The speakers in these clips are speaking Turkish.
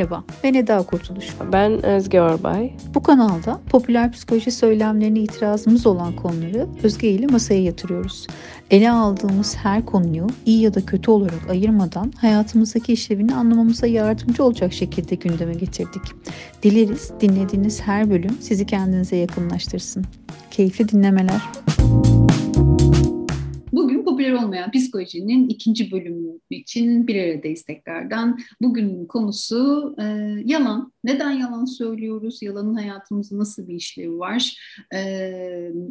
Merhaba, ben Eda Kurtuluş. Ben Özge Orbay. Bu kanalda popüler psikoloji söylemlerine itirazımız olan konuları Özge ile masaya yatırıyoruz. Ele aldığımız her konuyu iyi ya da kötü olarak ayırmadan hayatımızdaki işlevini anlamamıza yardımcı olacak şekilde gündeme getirdik. Dileriz dinlediğiniz her bölüm sizi kendinize yakınlaştırsın. Keyifli dinlemeler. Bugün popüler olmayan psikolojinin ikinci bölümü için bir aradayız tekrardan. Bugünün konusu e, yalan. Neden yalan söylüyoruz? Yalanın hayatımızda nasıl bir işlevi var? E,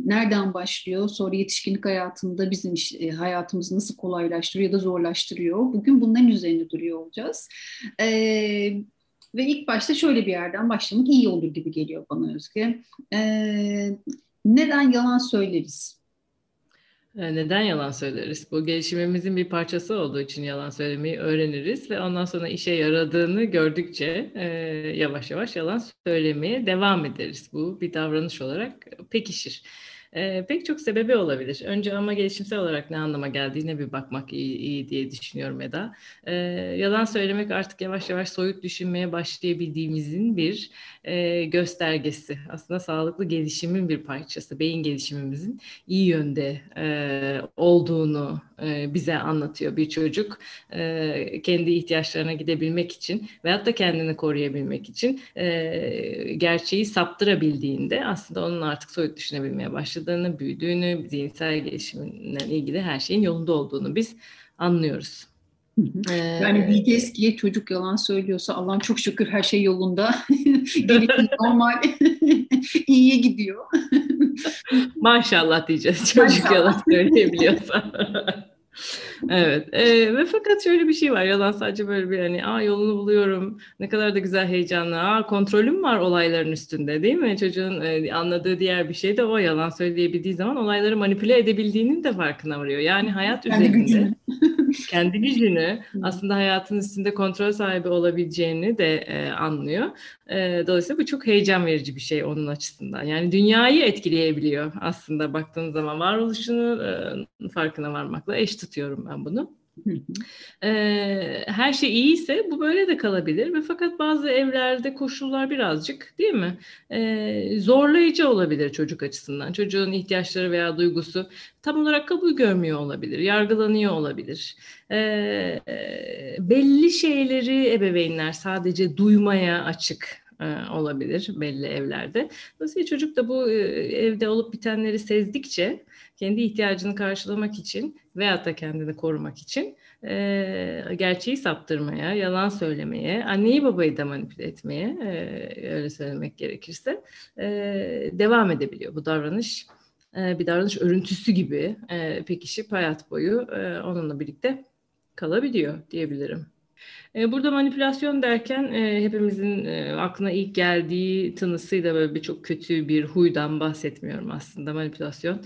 nereden başlıyor? Sonra yetişkinlik hayatında bizim iş, e, hayatımızı nasıl kolaylaştırıyor ya da zorlaştırıyor? Bugün bunların üzerinde duruyor olacağız. E, ve ilk başta şöyle bir yerden başlamak iyi olur gibi geliyor bana Özge. E, neden yalan söyleriz? E, neden yalan söyleriz? Bu gelişimimizin bir parçası olduğu için yalan söylemeyi öğreniriz ve ondan sonra işe yaradığını gördükçe e, yavaş yavaş yalan söylemeye devam ederiz. Bu bir davranış olarak pekişir. E, pek çok sebebi olabilir. Önce ama gelişimsel olarak ne anlama geldiğine bir bakmak iyi, iyi diye düşünüyorum Eda. E, yalan söylemek artık yavaş yavaş soyut düşünmeye başlayabildiğimizin bir e, göstergesi. Aslında sağlıklı gelişimin bir parçası. Beyin gelişimimizin iyi yönde e, olduğunu e, bize anlatıyor bir çocuk. E, kendi ihtiyaçlarına gidebilmek için veyahut da kendini koruyabilmek için e, gerçeği saptırabildiğinde aslında onun artık soyut düşünebilmeye başladığını, büyüdüğünü, zihinsel gelişiminden ilgili her şeyin yolunda olduğunu biz anlıyoruz. Yani Bilge Eski'ye çocuk yalan söylüyorsa Allah'ım çok şükür her şey yolunda. normal iyiye gidiyor. Maşallah diyeceğiz çocuk Maşallah. yalan söyleyebiliyorsa. Evet. E, ve fakat şöyle bir şey var. Yalan sadece böyle bir hani aa yolunu buluyorum. Ne kadar da güzel heyecanlı. Aa kontrolüm var olayların üstünde değil mi? Çocuğun e, anladığı diğer bir şey de o yalan söyleyebildiği zaman olayları manipüle edebildiğinin de farkına varıyor. Yani hayat üzerinde kendi gücünü aslında hayatın üstünde kontrol sahibi olabileceğini de e, anlıyor. E, dolayısıyla bu çok heyecan verici bir şey onun açısından. Yani dünyayı etkileyebiliyor aslında baktığınız zaman varoluşunu e, farkına varmakla eş tutuyorum ben bunu her şey iyiyse bu böyle de kalabilir ve fakat bazı evlerde koşullar birazcık değil mi zorlayıcı olabilir çocuk açısından. Çocuğun ihtiyaçları veya duygusu tam olarak kabul görmüyor olabilir, yargılanıyor olabilir. belli şeyleri ebeveynler sadece duymaya açık olabilir belli evlerde. Dolayısıyla çocuk da bu evde olup bitenleri sezdikçe kendi ihtiyacını karşılamak için veyahut da kendini korumak için e, gerçeği saptırmaya, yalan söylemeye, anneyi babayı da manipüle etmeye e, öyle söylemek gerekirse e, devam edebiliyor. Bu davranış e, bir davranış örüntüsü gibi e, pekişip hayat boyu e, onunla birlikte kalabiliyor diyebilirim. E, burada manipülasyon derken e, hepimizin e, aklına ilk geldiği tınısıyla böyle bir çok kötü bir huydan bahsetmiyorum aslında. Manipülasyon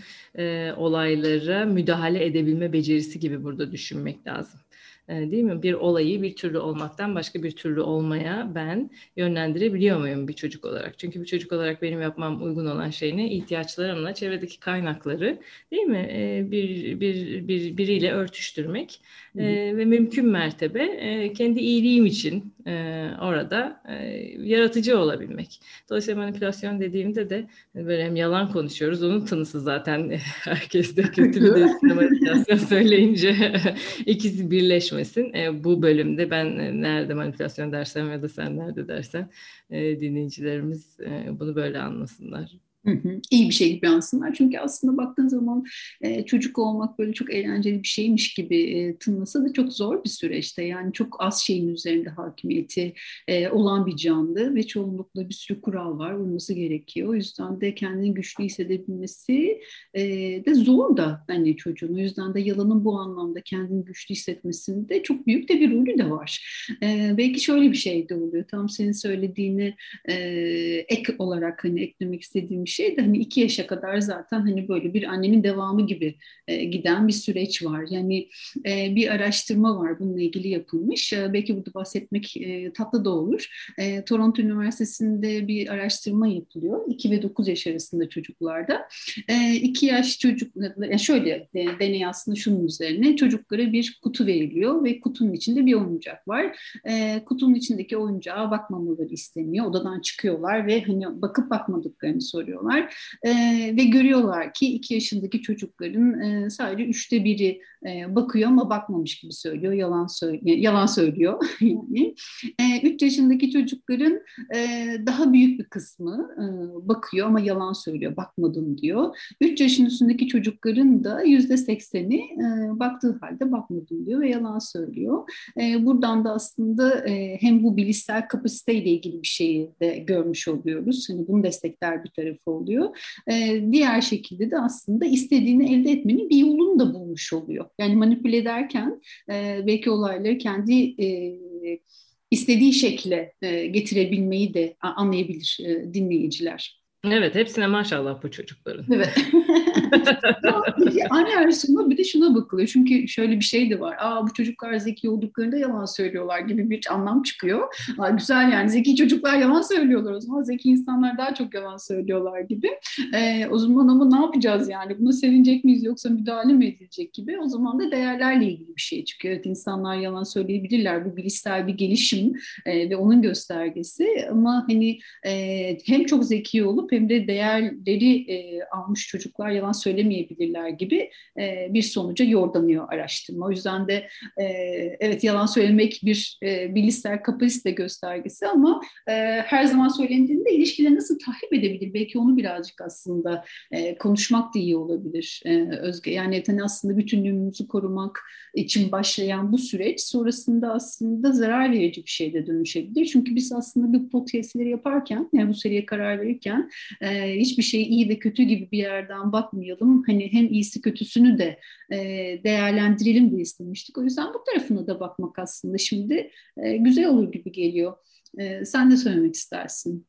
olaylara müdahale edebilme becerisi gibi burada düşünmek lazım. Değil mi? Bir olayı bir türlü olmaktan başka bir türlü olmaya ben yönlendirebiliyor muyum bir çocuk olarak? Çünkü bir çocuk olarak benim yapmam uygun olan şey ne? İhtiyaçlarımla çevredeki kaynakları değil mi? Bir, bir, bir biriyle örtüştürmek e, ve mümkün mertebe kendi iyiliğim için e, orada e, yaratıcı olabilmek. Dolayısıyla manipülasyon dediğimde de böyle hem yalan konuşuyoruz. Onun tanısı zaten herkes de kötü bir de manipülasyon söyleyince ikisi birleşmesin. E, bu bölümde ben e, nerede manipülasyon dersem ya da sen nerede dersen e, dinleyicilerimiz e, bunu böyle anlasınlar. Hı. İyi bir şey gibi yansınlar. Çünkü aslında baktığın zaman e, çocuk olmak böyle çok eğlenceli bir şeymiş gibi e, tınlasa da çok zor bir süreçte. Yani çok az şeyin üzerinde hakimiyeti e, olan bir canlı ve çoğunlukla bir sürü kural var. Olması gerekiyor. O yüzden de kendini güçlü hissedebilmesi e, de zor da hani çocuğun. O yüzden de yalanın bu anlamda kendini güçlü hissetmesinde çok büyük de bir rolü de var. E, belki şöyle bir şey de oluyor. Tam senin söylediğini e, ek olarak hani eklemek istediğim şey hani iki yaşa kadar zaten hani böyle bir annenin devamı gibi e, giden bir süreç var. Yani e, bir araştırma var bununla ilgili yapılmış. E, belki burada bahsetmek e, tatlı da olur. E, Toronto Üniversitesi'nde bir araştırma yapılıyor. 2 ve 9 yaş arasında çocuklarda. 2 e, yaş çocuk, yani şöyle e, deney aslında şunun üzerine çocuklara bir kutu veriliyor ve kutunun içinde bir oyuncak var. E, kutunun içindeki oyuncağa bakmamaları isteniyor. Odadan çıkıyorlar ve hani bakıp bakmadıklarını soruyorlar. E, ve görüyorlar ki 2 yaşındaki çocukların e, sadece üçte biri e, bakıyor ama bakmamış gibi söylüyor, yalan söylüyor, yalan söylüyor yani. E, 3 yaşındaki çocukların e, daha büyük bir kısmı e, bakıyor ama yalan söylüyor, bakmadım diyor. 3 yaşın üstündeki çocukların da yüzde sekseni e, baktığı halde bakmadım diyor ve yalan söylüyor. E, buradan da aslında e, hem bu bilişsel kapasiteyle ilgili bir şeyi de görmüş oluyoruz. Hani bunu destekler bir tarafı oluyor. E, diğer şekilde de aslında istediğini elde etmenin bir yolunu da bulmuş oluyor. Yani manipüle ederken e, belki olayları kendi e, istediği şekle e, getirebilmeyi de anlayabilir e, dinleyiciler. Evet, hepsine maşallah bu çocukların. Evet. Anne araştırma bir de şuna bakılıyor. Çünkü şöyle bir şey de var. Aa bu çocuklar zeki olduklarında yalan söylüyorlar gibi bir anlam çıkıyor. Aa, güzel yani zeki çocuklar yalan söylüyorlar o zaman. Zeki insanlar daha çok yalan söylüyorlar gibi. Ee, o zaman ama ne yapacağız yani? Buna sevinecek miyiz yoksa müdahale mi edilecek gibi? O zaman da değerlerle ilgili bir şey çıkıyor. Evet insanlar yalan söyleyebilirler. Bu bilişsel bir gelişim e, ve onun göstergesi. Ama hani e, hem çok zeki olup hem de değerleri e, almış çocuklar yalan söylemeyebilirler gibi e, bir sonuca yordanıyor araştırma. O yüzden de e, evet yalan söylemek bir e, bilişsel kapasite göstergesi ama e, her zaman söylendiğinde ilişkileri nasıl tahrip edebilir? Belki onu birazcık aslında e, konuşmak da iyi olabilir e, Özge. Yani hani aslında bütünlüğümüzü korumak için başlayan bu süreç sonrasında aslında zarar verici bir şeyde dönüşebilir. Çünkü biz aslında bu podcastleri yaparken yani bu seriye karar verirken e, hiçbir şey iyi ve kötü gibi bir yerden bakmayalım. Hani hem iyisi kötüsünü de e, değerlendirelim diye istemiştik. O yüzden bu tarafına da bakmak aslında şimdi e, güzel olur gibi geliyor. E, sen de söylemek istersin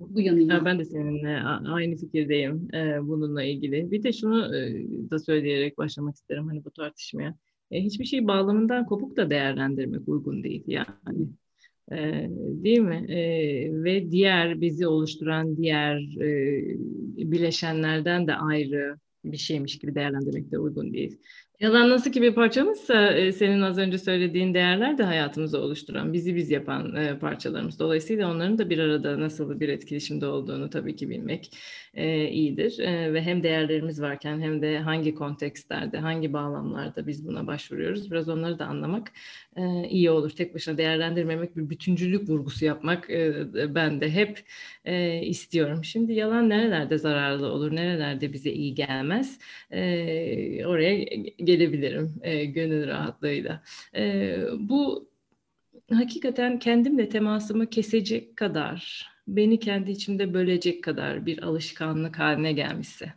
bu yanıyla. Ben de seninle aynı fikirdeyim e, bununla ilgili. Bir de şunu e, da söyleyerek başlamak isterim hani bu tartışmaya. E, hiçbir şey bağlamından kopuk da değerlendirmek uygun değil yani. E, değil mi? E, ve diğer bizi oluşturan diğer e, bileşenlerden de ayrı bir şeymiş gibi değerlendirmek de uygun değil. Yalan nasıl ki bir parçamızsa e, senin az önce söylediğin değerler de hayatımızı oluşturan, bizi biz yapan e, parçalarımız. Dolayısıyla onların da bir arada nasıl bir etkileşimde olduğunu tabii ki bilmek e, iyidir. Ve hem değerlerimiz varken hem de hangi kontekstlerde, hangi bağlamlarda biz buna başvuruyoruz. Biraz onları da anlamak iyi olur. Tek başına değerlendirmemek, bir bütüncülük vurgusu yapmak ben de hep istiyorum. Şimdi yalan nerelerde zararlı olur, nerelerde bize iyi gelmez oraya gelebilirim e, gönül rahatlığıyla. E, bu hakikaten kendimle temasımı kesecek kadar, beni kendi içimde bölecek kadar bir alışkanlık haline gelmişse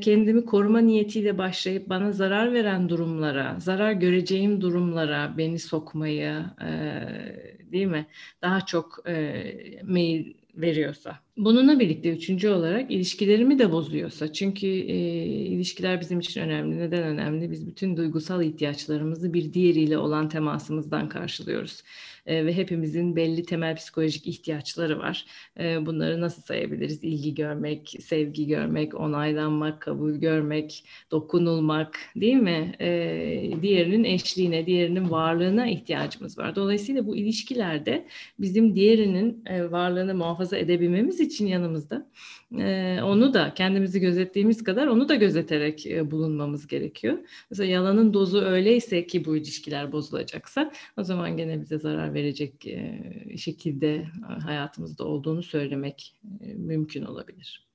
kendimi koruma niyetiyle başlayıp bana zarar veren durumlara, zarar göreceğim durumlara beni sokmayı, değil mi? Daha çok meyil veriyorsa. Bununla birlikte üçüncü olarak ilişkilerimi de bozuyorsa. Çünkü e, ilişkiler bizim için önemli. Neden önemli? Biz bütün duygusal ihtiyaçlarımızı bir diğeriyle olan temasımızdan karşılıyoruz. E, ve hepimizin belli temel psikolojik ihtiyaçları var. E, bunları nasıl sayabiliriz? İlgi görmek, sevgi görmek, onaylanmak, kabul görmek, dokunulmak değil mi? E, diğerinin eşliğine, diğerinin varlığına ihtiyacımız var. Dolayısıyla bu ilişkilerde bizim diğerinin e, varlığını muhafaza edebilmemiz için yanımızda e, onu da kendimizi gözettiğimiz kadar onu da gözeterek e, bulunmamız gerekiyor. Mesela yalanın dozu öyleyse ki bu ilişkiler bozulacaksa o zaman gene bize zarar verecek e, şekilde hayatımızda olduğunu söylemek e, mümkün olabilir.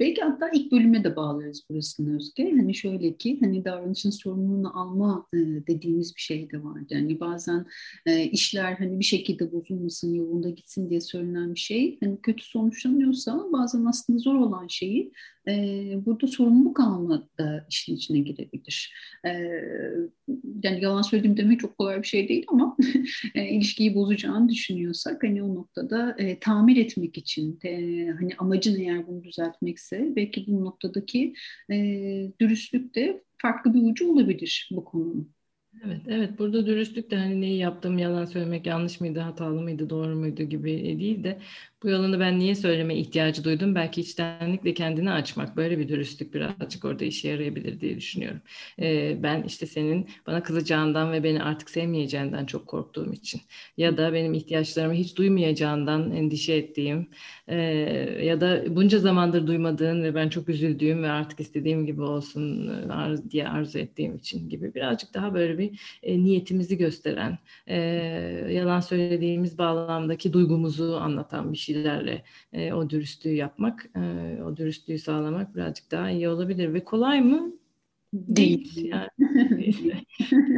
Belki hatta ilk bölüme de bağlarız burasını Özge. Hani şöyle ki hani davranışın sorumluluğunu alma e, dediğimiz bir şey de var. Yani bazen e, işler hani bir şekilde bozulmasın, yolunda gitsin diye söylenen bir şey hani kötü sonuçlanıyorsa bazen aslında zor olan şeyi e, burada sorumluluk alma da işin içine girebilir. E, yani yalan söylediğim demek çok kolay bir şey değil ama e, ilişkiyi bozacağını düşünüyorsak hani o noktada e, tamir etmek için e, hani amacın eğer bunu düzeltmekse belki bu noktadaki e, dürüstlük de farklı bir ucu olabilir bu konunun. Evet, evet. Burada dürüstlük de hani neyi yaptım, yalan söylemek yanlış mıydı, hatalı mıydı, doğru muydu gibi değil de bu yalanı ben niye söyleme ihtiyacı duydum? Belki içtenlikle kendini açmak, böyle bir dürüstlük birazcık orada işe yarayabilir diye düşünüyorum. Ee, ben işte senin bana kızacağından ve beni artık sevmeyeceğinden çok korktuğum için ya da benim ihtiyaçlarımı hiç duymayacağından endişe ettiğim e, ya da bunca zamandır duymadığın ve ben çok üzüldüğüm ve artık istediğim gibi olsun e, diye arzu ettiğim için gibi birazcık daha böyle bir e, niyetimizi gösteren, e, yalan söylediğimiz bağlamdaki duygumuzu anlatan bir şeylerle e, o dürüstlüğü yapmak, e, o dürüstlüğü sağlamak birazcık daha iyi olabilir. Ve kolay mı? Değil. Yani,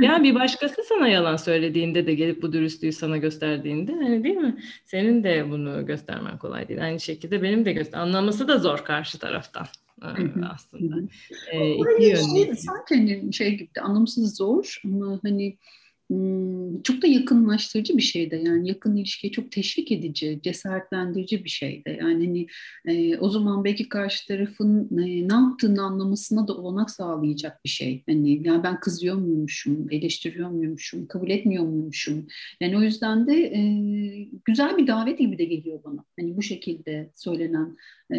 yani bir başkası sana yalan söylediğinde de gelip bu dürüstlüğü sana gösterdiğinde hani değil mi? Senin de bunu göstermen kolay değil. Aynı şekilde benim de göster anlaması da zor karşı taraftan aslında. ee, iki yönlü. Şey, sanki hani şey gibi anlamsız zor ama hani çok da yakınlaştırıcı bir şey de yani yakın ilişkiye çok teşvik edici, cesaretlendirici bir şey de yani hani e, o zaman belki karşı tarafın e, ne yaptığını anlamasına da olanak sağlayacak bir şey. Hani yani ben kızıyor muymuşum, eleştiriyor muymuşum, kabul etmiyor muymuşum. Yani o yüzden de e, güzel bir davet gibi de geliyor bana. Hani bu şekilde söylenen e,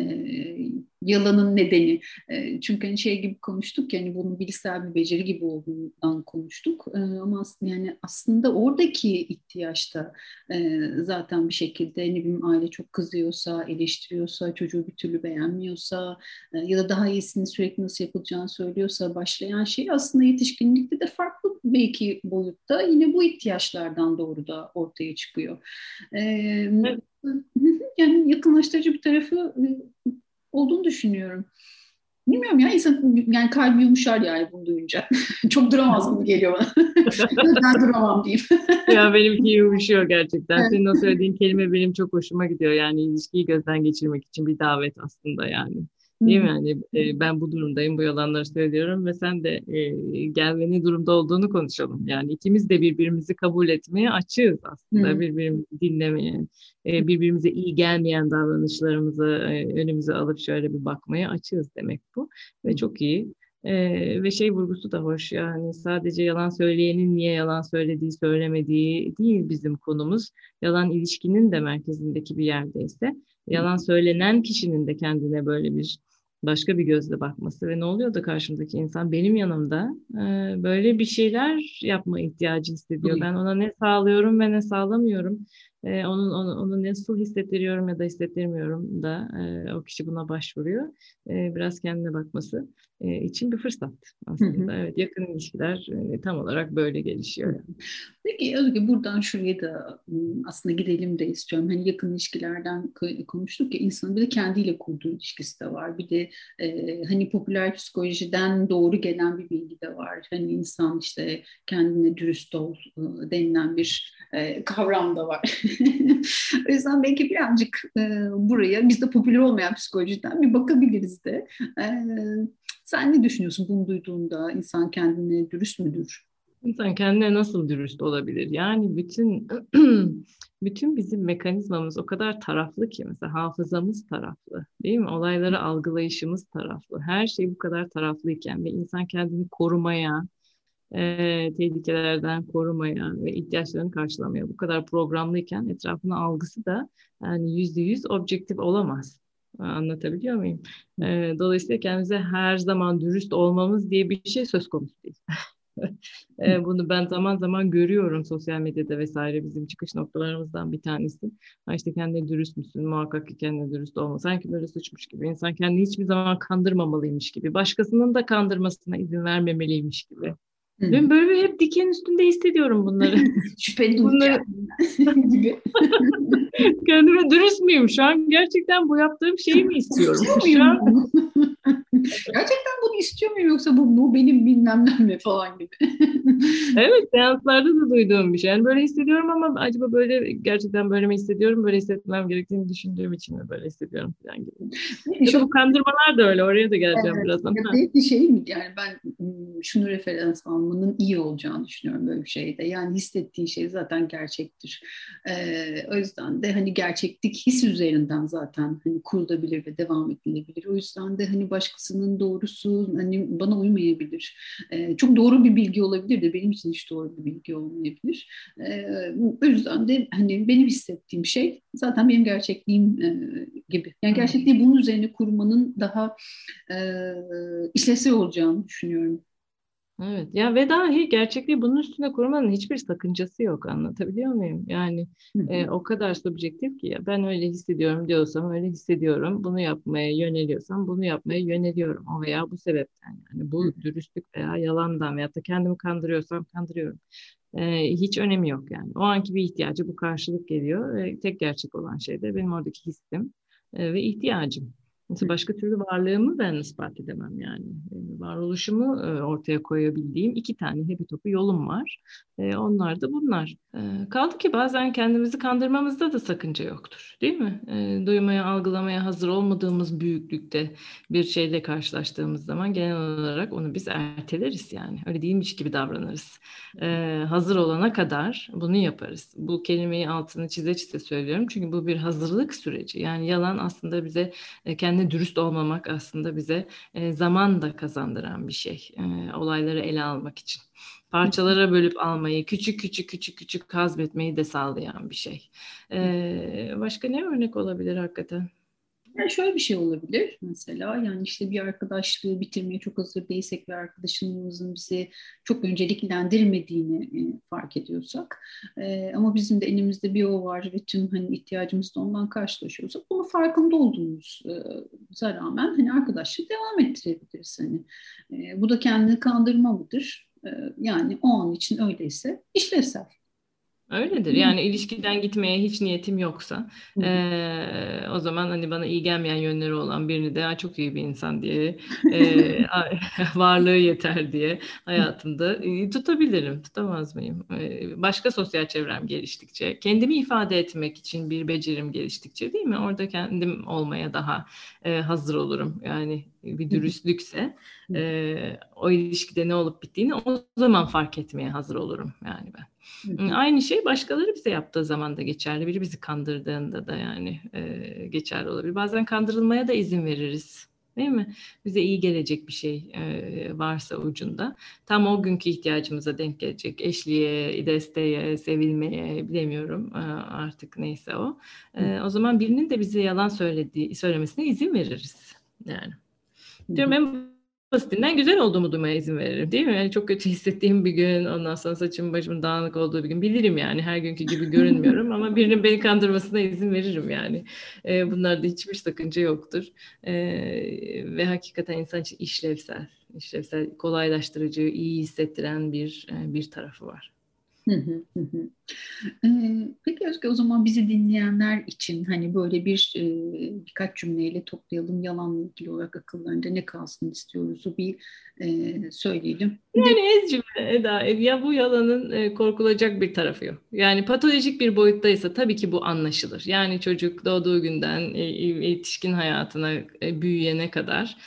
yalanın nedeni. E, çünkü hani şey gibi konuştuk yani bunun bilişsel bir beceri gibi olduğundan konuştuk. E, ama aslında yani aslında oradaki ihtiyaçta e, zaten bir şekilde ne bileyim aile çok kızıyorsa, eleştiriyorsa, çocuğu bir türlü beğenmiyorsa e, ya da daha iyisini sürekli nasıl yapılacağını söylüyorsa başlayan şey aslında yetişkinlikte de farklı belki boyutta yine bu ihtiyaçlardan doğru da ortaya çıkıyor. E, evet. Yani yakınlaştırıcı bir tarafı e, olduğunu düşünüyorum. Bilmiyorum ya insan yani kalbi yumuşar yani bunu duyunca. Çok duramaz mı geliyor bana. ben duramam diyeyim. ya benimki yumuşuyor gerçekten. Senin o söylediğin kelime benim çok hoşuma gidiyor. Yani ilişkiyi gözden geçirmek için bir davet aslında yani. Değil mi? Yani e, ben bu durumdayım, bu yalanları söylüyorum ve sen de e, gel ve ne durumda olduğunu konuşalım. Yani ikimiz de birbirimizi kabul etmeye açığız aslında, birbirimizi dinlemeye, e, birbirimize iyi gelmeyen davranışlarımızı e, önümüze alıp şöyle bir bakmaya açığız demek bu. Ve çok iyi. Ee, ve şey vurgusu da hoş yani sadece yalan söyleyenin niye yalan söylediği söylemediği değil bizim konumuz. Yalan ilişkinin de merkezindeki bir yerdeyse yalan söylenen kişinin de kendine böyle bir başka bir gözle bakması ve ne oluyor da karşımdaki insan benim yanımda e, böyle bir şeyler yapma ihtiyacı hissediyor. Ben ona ne sağlıyorum ve ne sağlamıyorum. E, onun onu, onu nasıl hissettiriyorum ya da hissettirmiyorum da e, o kişi buna başvuruyor. E, biraz kendine bakması e, için bir fırsat aslında. Hı hı. Evet yakın ilişkiler e, tam olarak böyle gelişiyor. Peki Özge buradan şuraya da aslında gidelim de istiyorum. Hani yakın ilişkilerden konuştuk ya insanın bir de kendiyle kurduğu ilişkisi de var. Bir de e, hani popüler psikolojiden doğru gelen bir bilgi de var. Hani insan işte kendine dürüst ol e, denilen bir e, kavram da var. o yüzden belki birazcık e, buraya biz de popüler olmayan psikolojiden bir bakabiliriz de. E, sen ne düşünüyorsun bunu duyduğunda? İnsan kendine dürüst müdür? İnsan kendine nasıl dürüst olabilir? Yani bütün bütün bizim mekanizmamız o kadar taraflı ki mesela hafızamız taraflı değil mi? Olayları algılayışımız taraflı. Her şey bu kadar taraflıyken ve insan kendini korumaya, e, tehlikelerden korumaya ve ihtiyaçlarını karşılamaya bu kadar programlıyken etrafına algısı da yani yüzde yüz objektif olamaz. Anlatabiliyor muyum? E, dolayısıyla kendimize her zaman dürüst olmamız diye bir şey söz konusu değil. e, bunu ben zaman zaman görüyorum sosyal medyada vesaire bizim çıkış noktalarımızdan bir tanesi. Ha işte kendine dürüst müsün? Muhakkak ki kendine dürüst olma. Sanki böyle suçmuş gibi. İnsan kendini hiçbir zaman kandırmamalıymış gibi. Başkasının da kandırmasına izin vermemeliymiş gibi Hı. Ben böyle hep diken üstünde hissediyorum bunları. Şüphe bunları gibi. Kendime dürüst müyüm? Şu an gerçekten bu yaptığım şeyi mi istiyorum? Şu an... gerçekten bunu istiyor muyum yoksa bu, bu benim bilmem ne mi falan gibi. evet seanslarda da duyduğum bir şey. Yani böyle hissediyorum ama acaba böyle gerçekten böyle mi hissediyorum? Böyle hissetmem gerektiğini düşündüğüm için mi böyle hissediyorum falan gibi. Ya bu kandırmalar da öyle. Oraya da geleceğim evet, birazdan. Ya şey mi? Yani ben şunu referans almanın iyi olacağını düşünüyorum böyle bir şeyde. Yani hissettiği şey zaten gerçektir. Ee, o yüzden de hani gerçeklik his üzerinden zaten hani kurulabilir ve devam edilebilir. O yüzden de hani başkasının doğrusu hani bana uymayabilir. Ee, çok doğru bir bilgi olabilir de benim için hiç doğru bir bilgi olmayabilir. Ee, o yüzden de hani benim hissettiğim şey zaten benim gerçekliğim e, gibi. Yani gerçekliği bunun üzerine kurmanın daha e, işlevsel olacağını düşünüyorum. Evet ya ve dahi gerçekliği bunun üstüne kurmanın hiçbir sakıncası yok anlatabiliyor muyum? Yani e, o kadar subjektif ki ya ben öyle hissediyorum diyorsam öyle hissediyorum. Bunu yapmaya yöneliyorsam bunu yapmaya yöneliyorum o veya bu sebepten yani bu dürüstlük veya yalandan veyahut da kendimi kandırıyorsam kandırıyorum. E, hiç önemi yok yani. O anki bir ihtiyacı bu karşılık geliyor. E, tek gerçek olan şey de benim oradaki hissim e, ve ihtiyacım. Mesela başka türlü varlığımı ben ispat edemem yani. Varoluşumu e, ortaya koyabildiğim iki tane hepi topu yolum var. E, onlar da bunlar. E, kaldı ki bazen kendimizi kandırmamızda da sakınca yoktur. Değil mi? Duymaya, algılamaya hazır olmadığımız büyüklükte bir şeyle karşılaştığımız zaman genel olarak onu biz erteleriz yani. Öyle değilmiş gibi davranırız. Hazır olana kadar bunu yaparız. Bu kelimeyi altını çize çize söylüyorum. Çünkü bu bir hazırlık süreci. Yani yalan aslında bize kendi kendine dürüst olmamak aslında bize e, zaman da kazandıran bir şey. E, olayları ele almak için. Parçalara bölüp almayı, küçük küçük küçük küçük hazmetmeyi de sağlayan bir şey. E, başka ne örnek olabilir hakikaten? Yani şöyle bir şey olabilir mesela yani işte bir arkadaşlığı bitirmeye çok hazır değilsek ve arkadaşımızın bizi çok önceliklendirmediğini e, fark ediyorsak e, ama bizim de elimizde bir o var ve tüm hani ihtiyacımız da ondan karşılaşıyorsak bunu farkında olduğumuz e, rağmen hani arkadaşlığı devam ettirebiliriz hani. E, bu da kendini kandırma mıdır? E, yani o an için öyleyse işlevsel. Öyledir. Yani ilişkiden gitmeye hiç niyetim yoksa e, o zaman hani bana iyi gelmeyen yönleri olan birini de çok iyi bir insan diye e, varlığı yeter diye hayatımda e, tutabilirim. Tutamaz mıyım? E, başka sosyal çevrem geliştikçe, kendimi ifade etmek için bir becerim geliştikçe değil mi? Orada kendim olmaya daha e, hazır olurum. Yani bir dürüstlükse e, o ilişkide ne olup bittiğini o zaman fark etmeye hazır olurum yani ben. Aynı şey başkaları bize yaptığı zaman da geçerli. Biri bizi kandırdığında da yani e, geçerli olabilir. Bazen kandırılmaya da izin veririz. Değil mi? Bize iyi gelecek bir şey e, varsa ucunda. Tam o günkü ihtiyacımıza denk gelecek. Eşliğe, desteğe, sevilmeye bilemiyorum e, artık neyse o. E, o zaman birinin de bize yalan söylediği, söylemesine izin veririz. Yani. Diyorum en basitinden güzel olduğumu duymaya izin veririm değil mi? Yani çok kötü hissettiğim bir gün, ondan sonra saçım başım dağınık olduğu bir gün bilirim yani her günkü gibi görünmüyorum ama birinin beni kandırmasına izin veririm yani. E, bunlarda hiçbir sakınca yoktur. E, ve hakikaten insan için işlevsel, işlevsel, kolaylaştırıcı, iyi hissettiren bir bir tarafı var. Peki Özge o zaman bizi dinleyenler için hani böyle bir birkaç cümleyle toplayalım yalanla ilgili olarak akıllarında ne kalsın istiyoruz bir söyleyelim. Yani ez cümle Eda ya bu yalanın korkulacak bir tarafı yok. Yani patolojik bir boyuttaysa tabii ki bu anlaşılır. Yani çocuk doğduğu günden yetişkin hayatına büyüyene kadar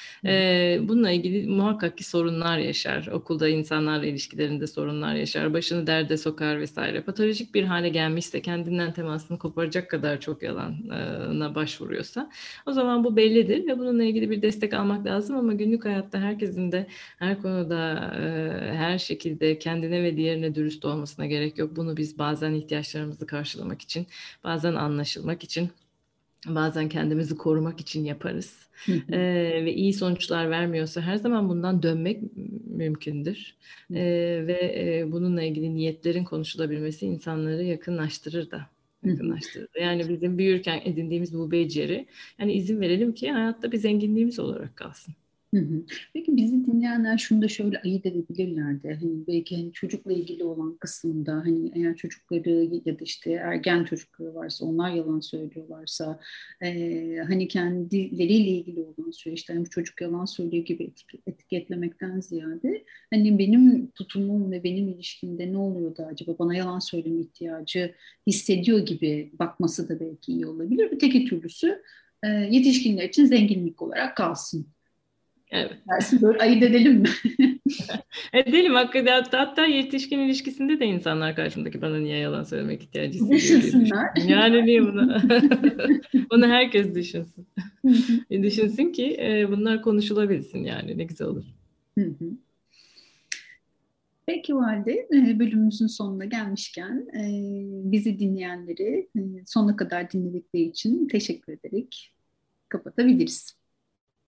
bununla ilgili muhakkak ki sorunlar yaşar. Okulda insanlarla ilişkilerinde sorunlar yaşar. Başını derde sokar vesaire. Patolojik bir hale gelmişse kendinden temasını koparacak kadar çok yalana başvuruyorsa o zaman bu bellidir ve bununla ilgili bir destek almak lazım ama günlük hayatta herkesin de her konuda her şekilde kendine ve diğerine dürüst olmasına gerek yok. Bunu biz bazen ihtiyaçlarımızı karşılamak için, bazen anlaşılmak için bazen kendimizi korumak için yaparız. ee, ve iyi sonuçlar vermiyorsa her zaman bundan dönmek mümkündür. Ee, ve e, bununla ilgili niyetlerin konuşulabilmesi insanları yakınlaştırır da. Yakınlaştırır. Yani bizim büyürken edindiğimiz bu beceri, yani izin verelim ki hayatta bir zenginliğimiz olarak kalsın. Peki bizi dinleyenler şunu da şöyle ayırt edebilirlerdi. Hani belki hani çocukla ilgili olan kısımda hani eğer çocukları ya da işte ergen çocukları varsa onlar yalan söylüyorlarsa e, hani kendileriyle ilgili olan süreçte hani çocuk yalan söylüyor gibi etiket, etiketlemekten ziyade hani benim tutumum ve benim ilişkimde ne oluyor da acaba bana yalan söyleme ihtiyacı hissediyor gibi bakması da belki iyi olabilir. Öteki türlüsü e, yetişkinler için zenginlik olarak kalsın Evet. Dersin böyle ayırt edelim mi? edelim hakikaten. Hatta, hatta yetişkin ilişkisinde de insanlar karşımdaki bana niye yalan söylemek ihtiyacı hissediyor. Düşünsünler. Yani niye bunu? bunu herkes düşünsün. E, düşünsün ki e, bunlar konuşulabilsin yani ne güzel olur. Peki Valide, e, bölümümüzün sonuna gelmişken e, bizi dinleyenleri sonuna kadar dinledikleri için teşekkür ederek kapatabiliriz.